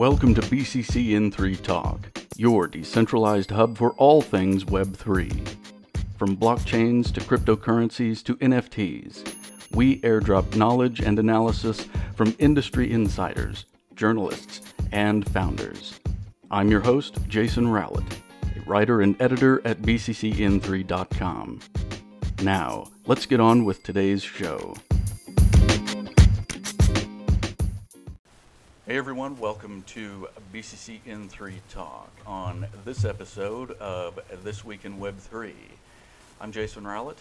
Welcome to BCCN3 Talk, your decentralized hub for all things Web3. From blockchains to cryptocurrencies to NFTs, we airdrop knowledge and analysis from industry insiders, journalists, and founders. I'm your host, Jason Rowlett, a writer and editor at BCCN3.com. Now, let's get on with today's show. Hey everyone, welcome to BCCN3 Talk. On this episode of This Week in Web3, I'm Jason Rowlett.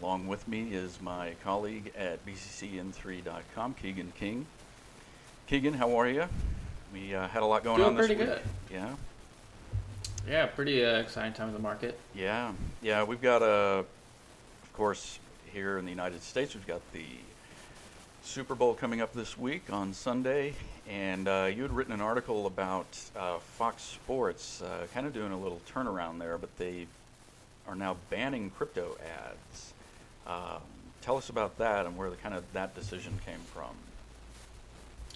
Along with me is my colleague at BCCN3.com, Keegan King. Keegan, how are you? We uh, had a lot going Doing on this pretty week. good. Yeah, Yeah, pretty uh, exciting time in the market. yeah, yeah. We've got a, of course, here in the United States, we've got the Super Bowl coming up this week on Sunday, and uh, you had written an article about uh, Fox Sports, uh, kind of doing a little turnaround there, but they are now banning crypto ads. Um, tell us about that and where the kind of that decision came from.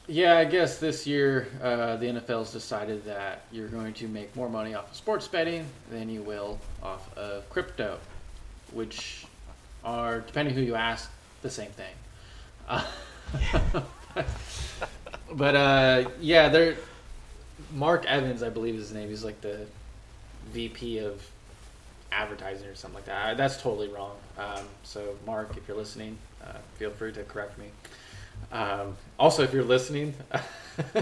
Yeah, I guess this year uh, the NFL's decided that you're going to make more money off of sports betting than you will off of crypto, which are, depending who you ask, the same thing. Uh, but uh, yeah, they're Mark Evans, I believe is his name. He's like the VP of advertising or something like that. That's totally wrong. Um, so, Mark, if you're listening, uh, feel free to correct me. Um, also, if you're listening,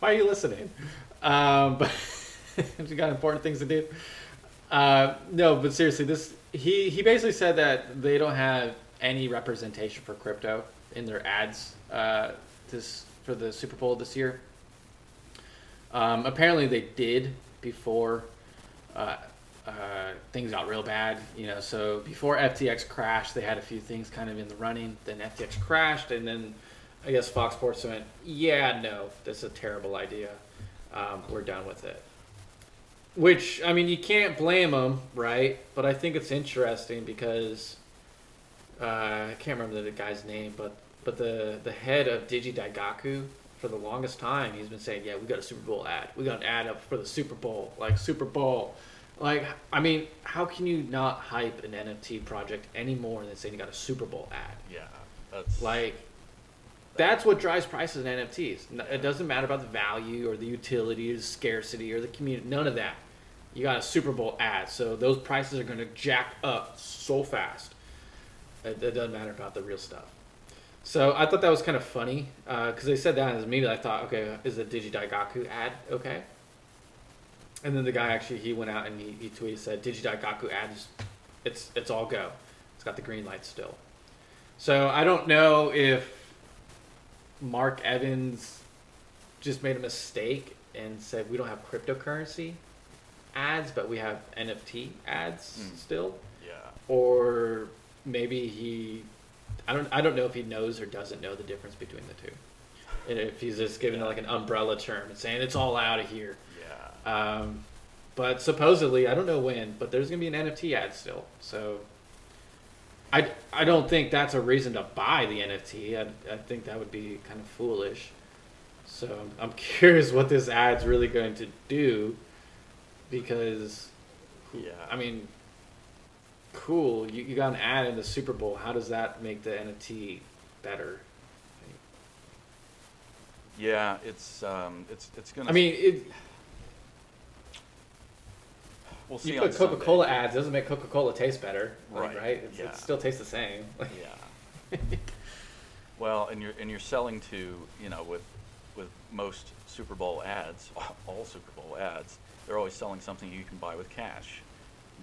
why are you listening? Um, but you got important things to do. Uh, no, but seriously, this he he basically said that they don't have any representation for crypto in their ads uh, this for the Super Bowl this year. Um, apparently, they did before uh, uh, things got real bad. You know, so before FTX crashed, they had a few things kind of in the running. Then FTX crashed, and then I guess Fox Sports went, "Yeah, no, that's a terrible idea. Um, we're done with it." Which I mean, you can't blame them, right? But I think it's interesting because uh, I can't remember the guy's name, but but the the head of Digidaigaku for the longest time, he's been saying, "Yeah, we got a Super Bowl ad. We got an ad up for the Super Bowl, like Super Bowl." Like, I mean, how can you not hype an NFT project any more than saying you got a Super Bowl ad? Yeah, that's Like, that's what drives prices in NFTs. It doesn't matter about the value or the utility or the scarcity or the community. None of that. You got a Super Bowl ad, so those prices are going to jack up so fast. It, it doesn't matter about the real stuff. So I thought that was kind of funny because they said that, and immediately I thought, okay, is the Digidaigaku ad okay? And then the guy actually he went out and he, he tweeted said Digidaigaku ad is it's it's all go. It's got the green light still. So I don't know if Mark Evans just made a mistake and said we don't have cryptocurrency ads, but we have NFT ads Mm. still, yeah. or maybe he, I don't, I don't know if he knows or doesn't know the difference between the two, and if he's just giving it like an umbrella term and saying it's all out of here. Yeah. Um, but supposedly, I don't know when, but there's gonna be an NFT ad still. So I, I don't think that's a reason to buy the NFT. I, I think that would be kind of foolish. So I'm, I'm curious what this ad's really going to do, because Yeah. I mean, cool. You, you got an ad in the Super Bowl. How does that make the NFT better? Yeah, it's um, it's it's gonna. I mean, it, we'll see you put Coca Cola ads doesn't make Coca Cola taste better, like, Right, right? It's, yeah. It still tastes the same. Yeah. well, and you're and you're selling to you know with with most Super Bowl ads, all Super Bowl ads, they're always selling something you can buy with cash.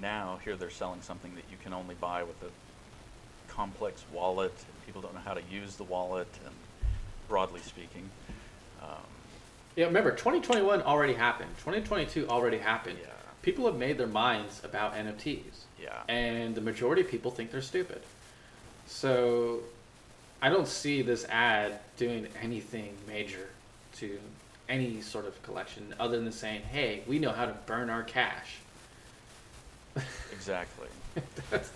Now here they're selling something that you can only buy with a complex wallet. People don't know how to use the wallet, and broadly speaking, um, Yeah, remember, 2021 already happened. 2022 already happened. Yeah. People have made their minds about NFTs. yeah, And the majority of people think they're stupid. So I don't see this ad doing anything major to any sort of collection other than saying, hey, we know how to burn our cash. Exactly. that's,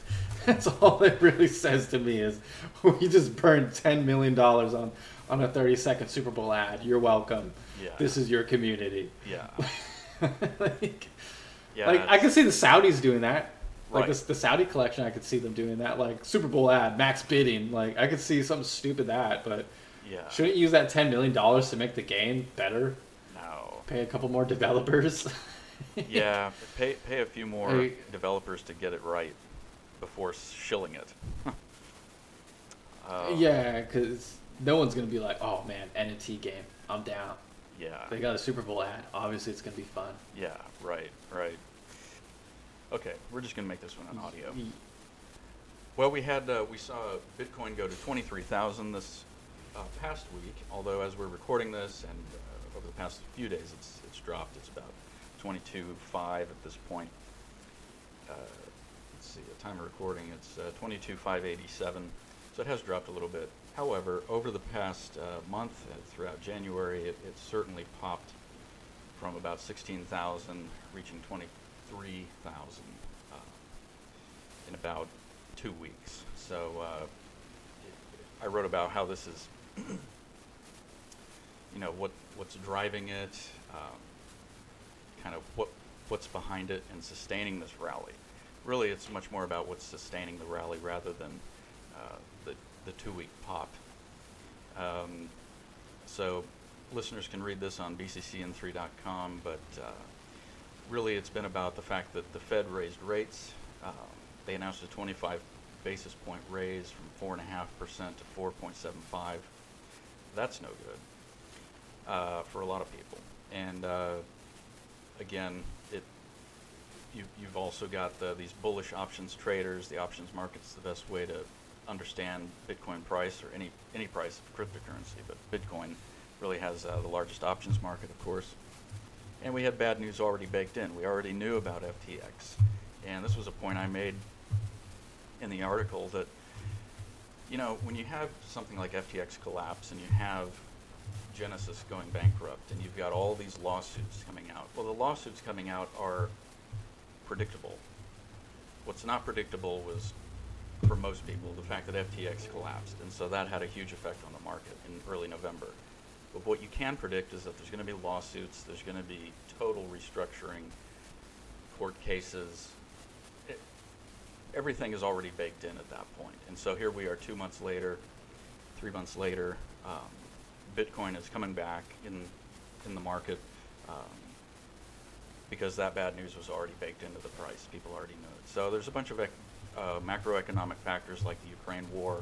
That's all it really says to me is we just burned ten million dollars on on a thirty second Super Bowl ad. You're welcome. Yeah. This is your community. yeah. like, Yeah. like I can see the Saudis doing that. Like Right. this, the Saudi collection, I could see them doing that. Like Super Bowl ad, max bidding. Like I could see something stupid that, but Yeah. shouldn't you use that ten million dollars to make the game better? No. Pay a couple more developers. Yeah. Pay pay a few more developers to get it right before shilling it. Uh, yeah, because no one's gonna be like, "Oh man, NFT game, I'm down." Yeah. They got a Super Bowl ad. Obviously, it's gonna be fun. Yeah. Right. Right. Okay. We're just gonna make this one an audio. Well, we had uh, we saw Bitcoin go to twenty three thousand this uh, past week. Although as we're recording this and uh, over the past few days, it's it's dropped. It's about twenty two five at this point. Uh, let's see, the time of recording, it's uh, twenty two five eighty seven. So it has dropped a little bit. However, over the past uh, month, uh, throughout January, it, it certainly popped from about sixteen thousand, reaching twenty three thousand. Uh, in about two weeks. So uh, I wrote about how this is, you know, what what's driving it, um, kind of what what's behind it, and sustaining this rally. Really, it's much more about what's sustaining the rally rather than uh, the the two week pop. Um, so listeners can read this on bccn3.com, but uh, really it's been about the fact that the Fed raised rates. Um, they announced a 25 basis point raise from 4.5% to 4.75. That's no good uh, for a lot of people. And uh, again, it you, you've also got the, these bullish options traders. The options market's the best way to understand Bitcoin price or any any price of cryptocurrency, but Bitcoin really has uh, the largest options market, of course. And we had bad news already baked in. We already knew about FTX. And this was a point I made in the article that, you know, when you have something like FTX collapse and you have Genesis going bankrupt and you've got all these lawsuits coming out, well, the lawsuits coming out are predictable. What's not predictable was, for most people, the fact that FTX collapsed. And so that had a huge effect on the market in early November. But what you can predict is that there's going to be lawsuits, there's going to be total restructuring, court cases. It, everything is already baked in at that point. And so here we are two months later, three months later. Um, Bitcoin is coming back in, in the market um, because that bad news was already baked into the price. People already knew it. So there's a bunch of ec- uh, macroeconomic factors like the Ukraine war,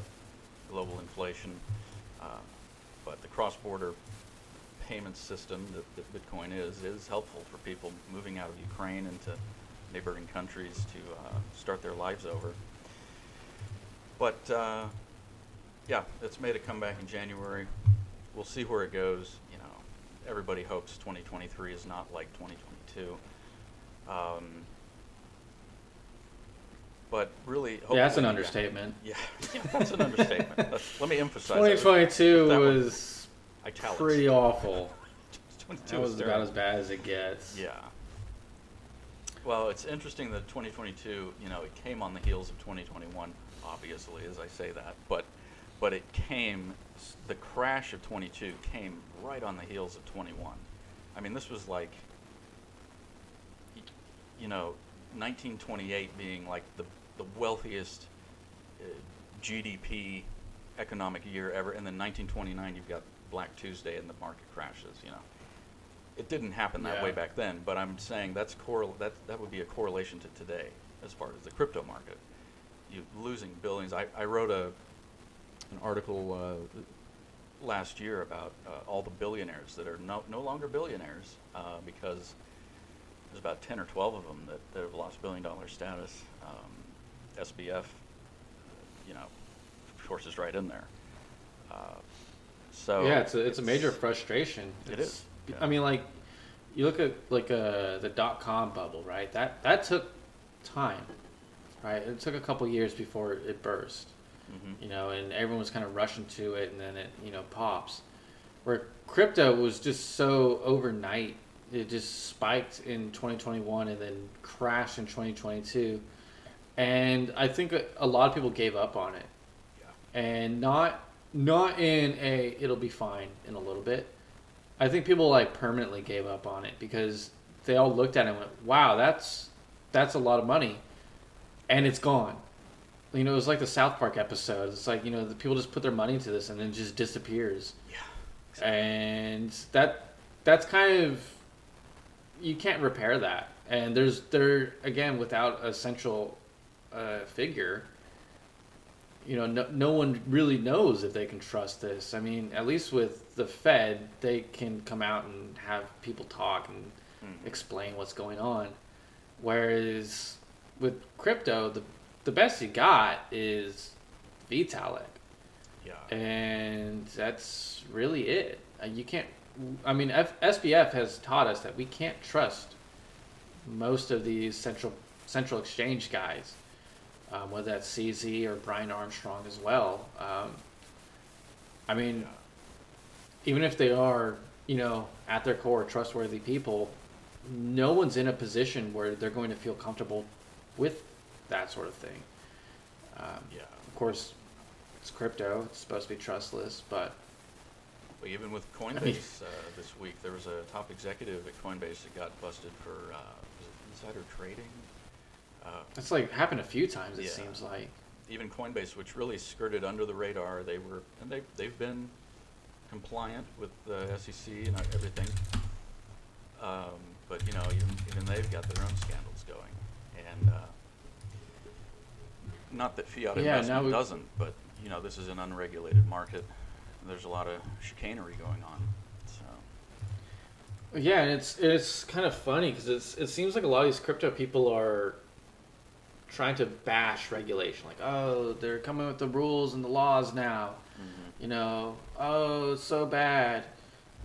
global inflation, uh, but the cross-border payment system that, that Bitcoin is is helpful for people moving out of Ukraine into neighboring countries to uh, start their lives over. But uh, yeah, it's made a comeback in January. We'll see where it goes. You know, everybody hopes 2023 is not like 2022. Um, but really, Yeah, that's an understatement. Yeah, yeah, that's an understatement. That's- let me emphasize. that. 2022 That was Italics. pretty awful. 22 That was about as bad as it gets. Yeah. Well, it's interesting that 2022, you know, it came on the heels of 2021, obviously, as I say that, but but it came, the crash of 22 came right on the heels of 21. I mean, this was like, you know, 1928 being like the the wealthiest uh, GDP economic year ever, and then 1929 you've got Black Tuesday and the market crashes. You know, it didn't happen that way back then, but I'm saying that's correl- that that would be a correlation to today as far as the crypto market. You losing billions. I, I wrote a an article uh, last year about uh, all the billionaires that are no, no longer billionaires uh, because there's about 10 or 12 of them that, that have lost billion dollar status. Um, SBF, you know, of course, is right in there. Uh, so yeah, it's a it's a major frustration. It It's- is, yeah. I mean, like you look at like uh, the dot com bubble, right? That that took time, right? It took a couple years before it burst, Mhm. you know, and everyone was kind of rushing to it, and then it you know pops. Where crypto was just so overnight, it just spiked in 2021 and then crashed in 2022. and I think a, a lot of people gave up on it, Yeah. and not not in a it'll be fine in a little bit. I think people like permanently gave up on it because they all looked at it and went, "Wow, that's that's a lot of money," and it's gone. You know, it was like the South Park episode. It's like you know, the people just put their money into this and then it just disappears Yeah. and that that's kind of you can't repair that and there's there again without a central uh, figure you know no, no one really knows if they can trust this i mean at least with the fed they can come out and have people talk and Mhm. explain what's going on whereas with crypto the the best you got is vitalik Yeah. and that's really it. Uh, You can't. I mean, F, SBF has taught us that we can't trust most of these central central exchange guys, um, whether that's CZ or Brian Armstrong as well. Um, I mean, Yeah. even if they are, you know, at their core trustworthy people, no one's in a position where they're going to feel comfortable with that sort of thing. Um, Yeah. of course, it's crypto. It's supposed to be trustless, but Well, even with Coinbase uh, this week, there was a top executive at Coinbase that got busted for uh, was it insider trading. Uh, it's like happened a few times. It Yeah. seems like. even Coinbase, which really skirted under the radar, they were and they they've been compliant with the SEC and everything. Um, but you know, even even they've got their own scandals going, and uh, not that fiat Yeah, investment we- doesn't, but you know, this is an unregulated market. There's a lot of chicanery going on. So Yeah, and it's it's kind of funny because it's it seems like a lot of these crypto people are trying to bash regulation. Like, oh, they're coming with the rules and the laws now. You know, oh, it's so bad.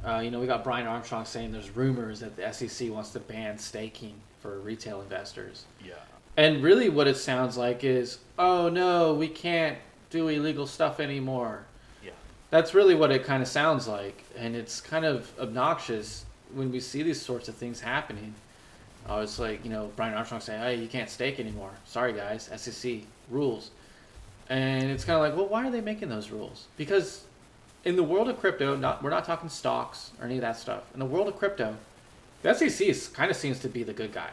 Uh, you know, we got Brian Armstrong saying there's rumors that the SEC wants to ban staking for retail investors. yeah, And really, what it sounds like is, oh no, we can't do illegal stuff anymore. yeah, That's really what it kind of sounds like, and it's kind of obnoxious when we see these sorts of things happening. Oh, it's like you know Brian Armstrong saying, "Hey, you can't stake anymore. Sorry, guys, SEC rules." And it's kind of like, well, why are they making those rules? Because in the world of crypto, not we're not talking stocks or any of that stuff. In the world of crypto, the SEC is, kind of seems to be the good guy.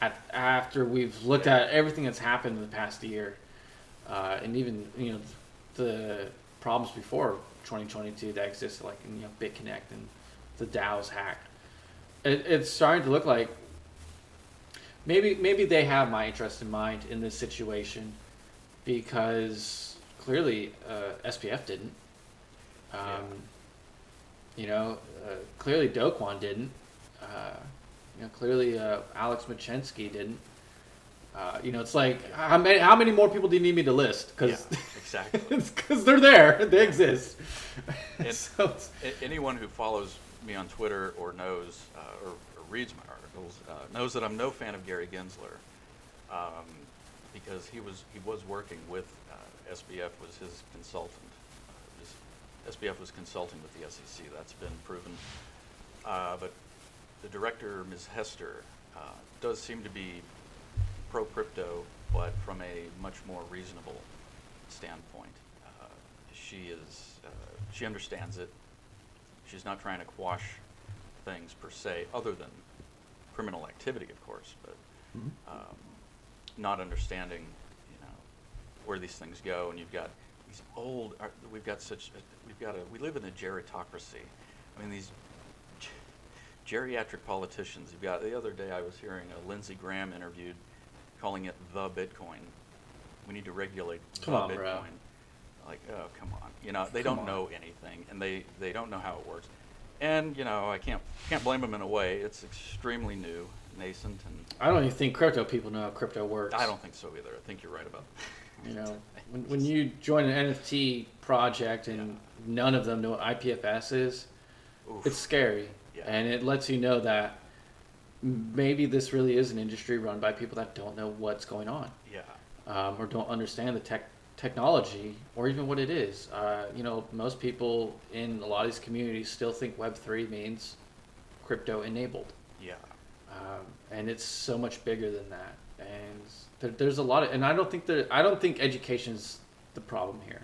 At, after we've looked at everything that's happened in the past year, uh, and even you know the problems before 2022 that existed, like you know BitConnect and the DAO's hack, it, it's starting to look like maybe maybe they have my interest in mind in this situation because clearly uh, SBF didn't. Um, Yeah. You know, uh, clearly Do Kwon didn't. Uh, you know, clearly uh, Alex Mashinsky didn't. Uh, you know, it's like how many how many more people do you need me to list? Because yeah, exactly. because they're there, they exist. And- so anyone who follows me on Twitter or knows uh, or, or reads my articles uh, knows that I'm no fan of Gary Gensler um, because he was he was working with uh, SBF was his consultant. Uh, his, SBF was consulting with the SEC. That's been proven. Uh, but the director, Ms. Hester, uh, does seem to be pro crypto, but from a much more reasonable standpoint. Uh, she is uh, she understands it. She's not trying to quash things per se, other than criminal activity, of course, but um, not understanding, you know, where these things go. And you've got these old. uh, We've got such. a- We've got a. We live in a gerontocracy. I mean, these geriatric politicians. You've got the other day I was hearing a Lindsey Graham interviewed, calling it the Bitcoin. We need to regulate Come the on, Bitcoin. bro. Like, oh come on. You know, they Come don't on. know anything, and they they don't know how it works. And you know, I can't can't blame them in a way. It's extremely new, nascent, and I don't even think crypto people know how crypto works. I don't think so either. I think you're right about. that You know, when, when you join an NFT project and Yeah. none of them know what IPFS is, Oof. it's scary. Yeah. And it lets you know that maybe this really is an industry run by people that don't know what's going on yeah, um, or don't understand the tech technology or even what it is. Uh, you know, most people in a lot of these communities still think Web3 means crypto enabled. yeah, Um, and it's so much bigger than that. And There, there's a lot of, and I don't think that I don't think education's the problem here,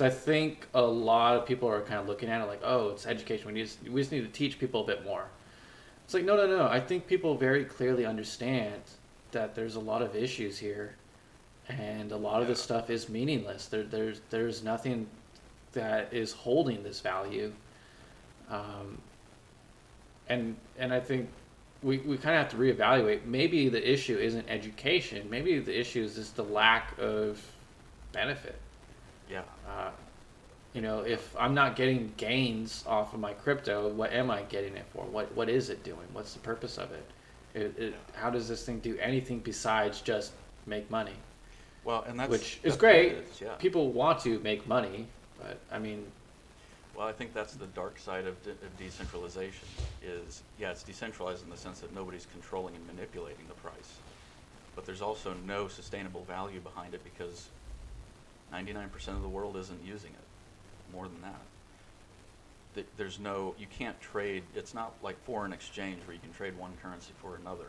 because I think a lot of people are kind of looking at it like, oh, it's education. We need to, we just need to teach people a bit more. It's like no, no, no. I think people very clearly understand that there's a lot of issues here, and a lot of this stuff is meaningless. There, there's there's nothing that is holding this value. Um, and and I think we, we kind of have to reevaluate. Maybe the issue isn't education. Maybe the issue is just the lack of benefit. Yeah. Uh, you know, if I'm not getting gains off of my crypto, what am I getting it for? What what is it doing? What's the purpose of it? It, it how does this thing do anything besides just make money? Well, and that's Which is that's what great. is, yeah. People want to make money, but I mean, Well, I think that's the dark side of, de- of decentralization. Is yeah, it's decentralized in the sense that nobody's controlling and manipulating the price, but there's also no sustainable value behind it because 99% of the world isn't using it. More than that. Th- There's no, you can't trade. It's not like foreign exchange where you can trade one currency for another,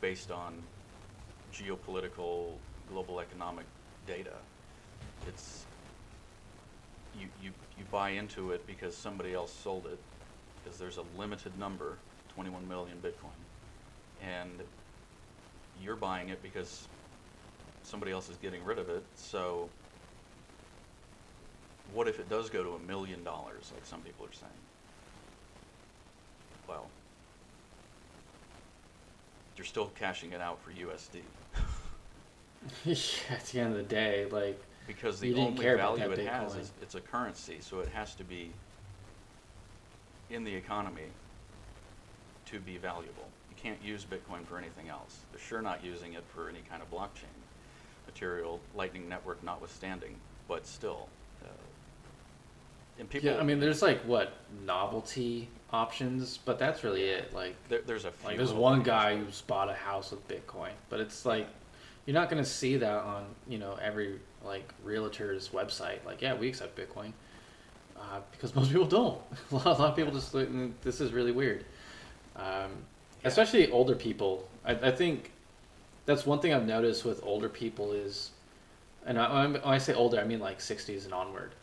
based on geopolitical, global economic data. It's you, you, you buy into it because somebody else sold it, because there's a limited number, 21 million Bitcoin, and you're buying it because somebody else is getting rid of it. So, what if it does go to a million dollars, like some people are saying? Well, you're still cashing it out for USD. yeah, at the end of the day, like Because the only value it has is it's a currency, so it has to be in the economy to be valuable. You can't use Bitcoin for anything else. They're sure not using it for any kind of blockchain material, Lightning Network notwithstanding, but still. And people, yeah, I mean, there's like what novelty options, but that's really it. Like, there, there's a few like there's one guy who's bought a house with Bitcoin, but it's like you're not gonna see that on you know every like realtor's website. Like, yeah, we accept Bitcoin uh, because most people don't. a, lot, a lot of people just "Mm, this is really weird. Um, Yeah. Especially older people. I, I think that's one thing I've noticed with older people is, and I, when I say older, I mean like 60s and onward.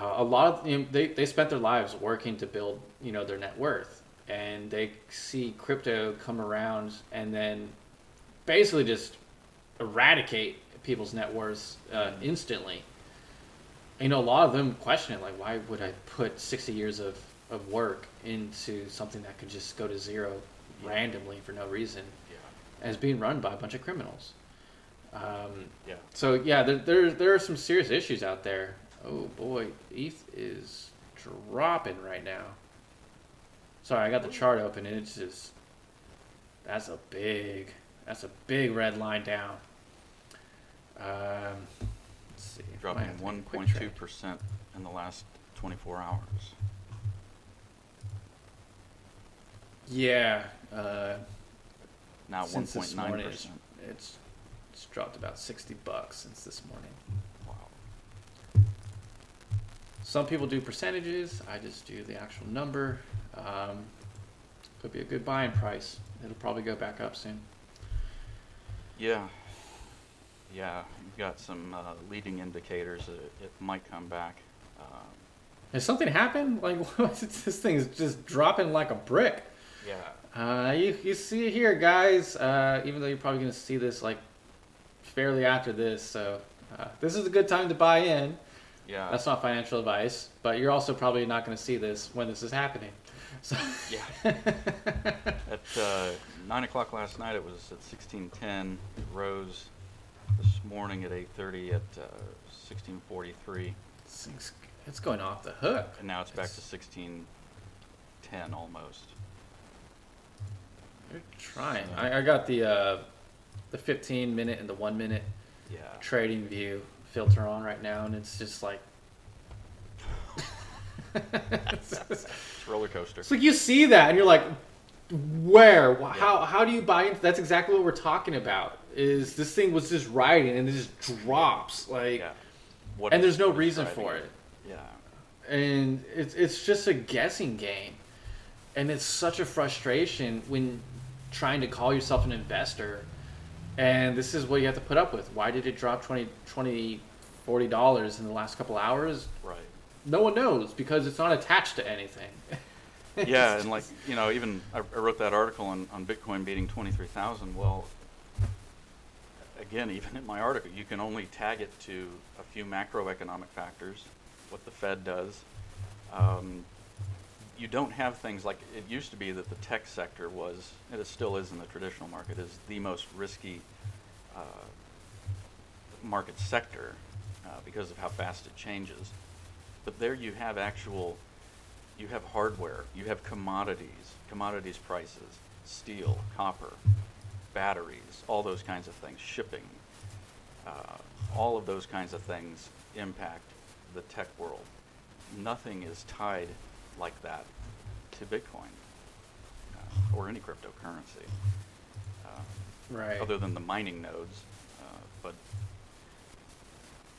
Uh, a lot of you know, they they spent their lives working to build you know their net worth, and they see crypto come around and then basically just eradicate people's net worths uh, instantly. You know, a lot of them question it, like, why would I put 60 years of, of work into something that could just go to zero Yeah. randomly for no reason, Yeah, is being run by a bunch of criminals. Um, yeah. so yeah, there, there there are some serious issues out there. Oh boy, ETH is dropping right now. Sorry, I got the chart open and it's just that's a big that's a big red line down. Um, let's see. Dropping have to make a quick 1.2 trade. percent in the last 24 hours. Yeah. Uh, Now 1.9 percent. it's it's dropped about sixty bucks since this morning. Some people do percentages. I just do the actual number. Um, could be a good buying price. It'll probably go back up soon. Yeah. Yeah, you've got some uh, leading indicators that it, might come back. Um, Has something happened? Like this thing is just dropping like a brick. yeah, Uh, you you see it here, guys. Uh, even though you're probably gonna see this like fairly after this, so uh, this is a good time to buy in. Yeah, That's not financial advice, but you're also probably not gonna see this when this is happening. So yeah. At uh, nine o'clock last night, it was at sixteen ten. It rose this morning at eight thirty at uh, sixteen forty three, it's going off the hook. and now it's back to sixteen ten almost. You're trying. I, I got the uh, the 15 minute and the one minute Yeah. trading view filter on right now, and it's just like. it's, It's roller coaster. it's like you see that, and you're like, where? Wh- How? How do you buy into? That's exactly what we're talking about. Is this thing was just riding and it just drops like, Yeah. What and there's no reason for it. Yeah. and it's it's just a guessing game, and it's such a frustration when trying to call yourself an investor, And this is what you have to put up with. Why did it drop 20, 20 40 dollars in the last couple hours? Right. No one knows because it's not attached to anything. yeah, and like you know, even I, I wrote that article on, on Bitcoin beating twenty three thousand. Well, again, even in my article, you can only tag it to a few macroeconomic factors, what the Fed does. Um, you don't have things like it used to be that the tech sector was, and it still is in the traditional market, is the most risky uh, market sector uh, because of how fast it changes. But there you have actual, you have hardware, you have commodities, commodities prices, steel, copper, batteries, all those kinds of things, shipping, uh, all of those kinds of things impact the tech world. Nothing is tied like that to Bitcoin uh, or any cryptocurrency. Uh, right. Other than the mining nodes, uh, but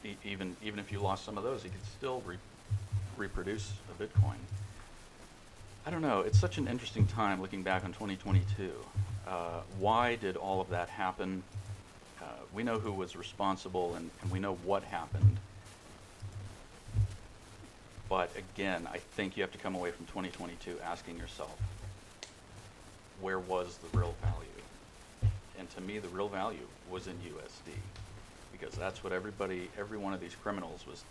e- even even if you lost some of those, you could still re- reproduce a Bitcoin. I don't know. It's such an interesting time looking back on 2022. Uh, why did all of that happen? Uh, we know who was responsible and, and we know what happened. But again, I think you have to come away from 2022 asking yourself, where was the real value? And to me, the real value was in USD because that's what everybody, every one of these criminals was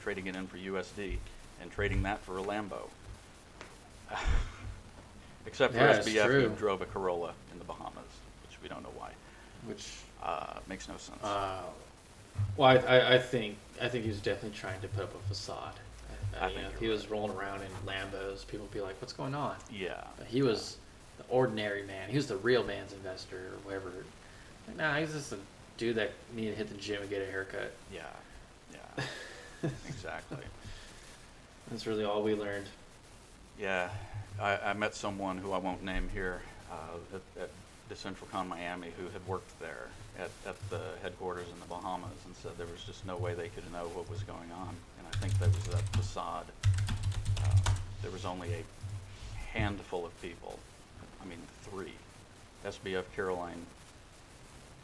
trading it in for USD and trading that for a Lambo. Except for Yeah, SBF who drove a Corolla in the Bahamas, which we don't know why. Which, Uh, makes no sense. uh, well, I, I, I think I think he was definitely trying to put up a facade. I, I think if he was rolling around in Lambos, people would be like, "What's going on?" yeah. But he was the ordinary man. He was the real man's investor, or whatever. Like, nah, he's just a dude that needed to hit the gym and get a haircut. Yeah. Yeah. exactly. That's really all we learned. Yeah, I, I met someone who I won't name here uh, at, at DecentralCon Miami who had worked there at, at the headquarters in the Bahamas and said there was just no way they could know what was going on. And I think that was that facade. Uh, there was only a handful of people, I mean three, SBF Caroline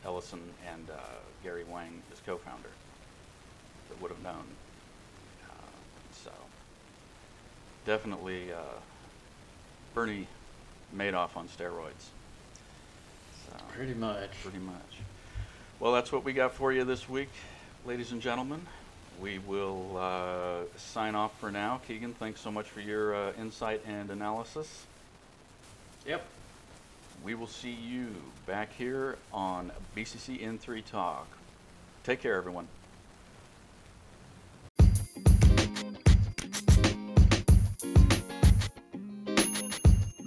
Ellison and uh, Gary Wang, his co-founder, that would have known. Uh, so definitely uh, Bernie Madoff on steroids. So, Pretty much. pretty much. Well, that's what we got for you this week, ladies and gentlemen. We will uh, sign off for now. Keegan, thanks so much for your uh, insight and analysis. Yep. We will see you back here on BCCN3 Talk. Take care, everyone.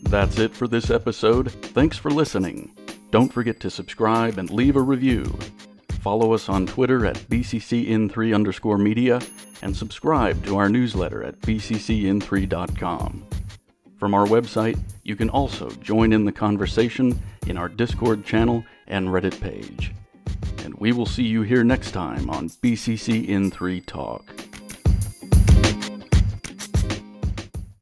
That's it for this episode. Thanks for listening. Don't forget to subscribe and leave a review. Follow us on Twitter at BCCN3 underscore media and subscribe to our newsletter at BCCN3.com. From our website, you can also join in the conversation in our Discord channel and Reddit page. And we will see you here next time on BCCN3 Talk.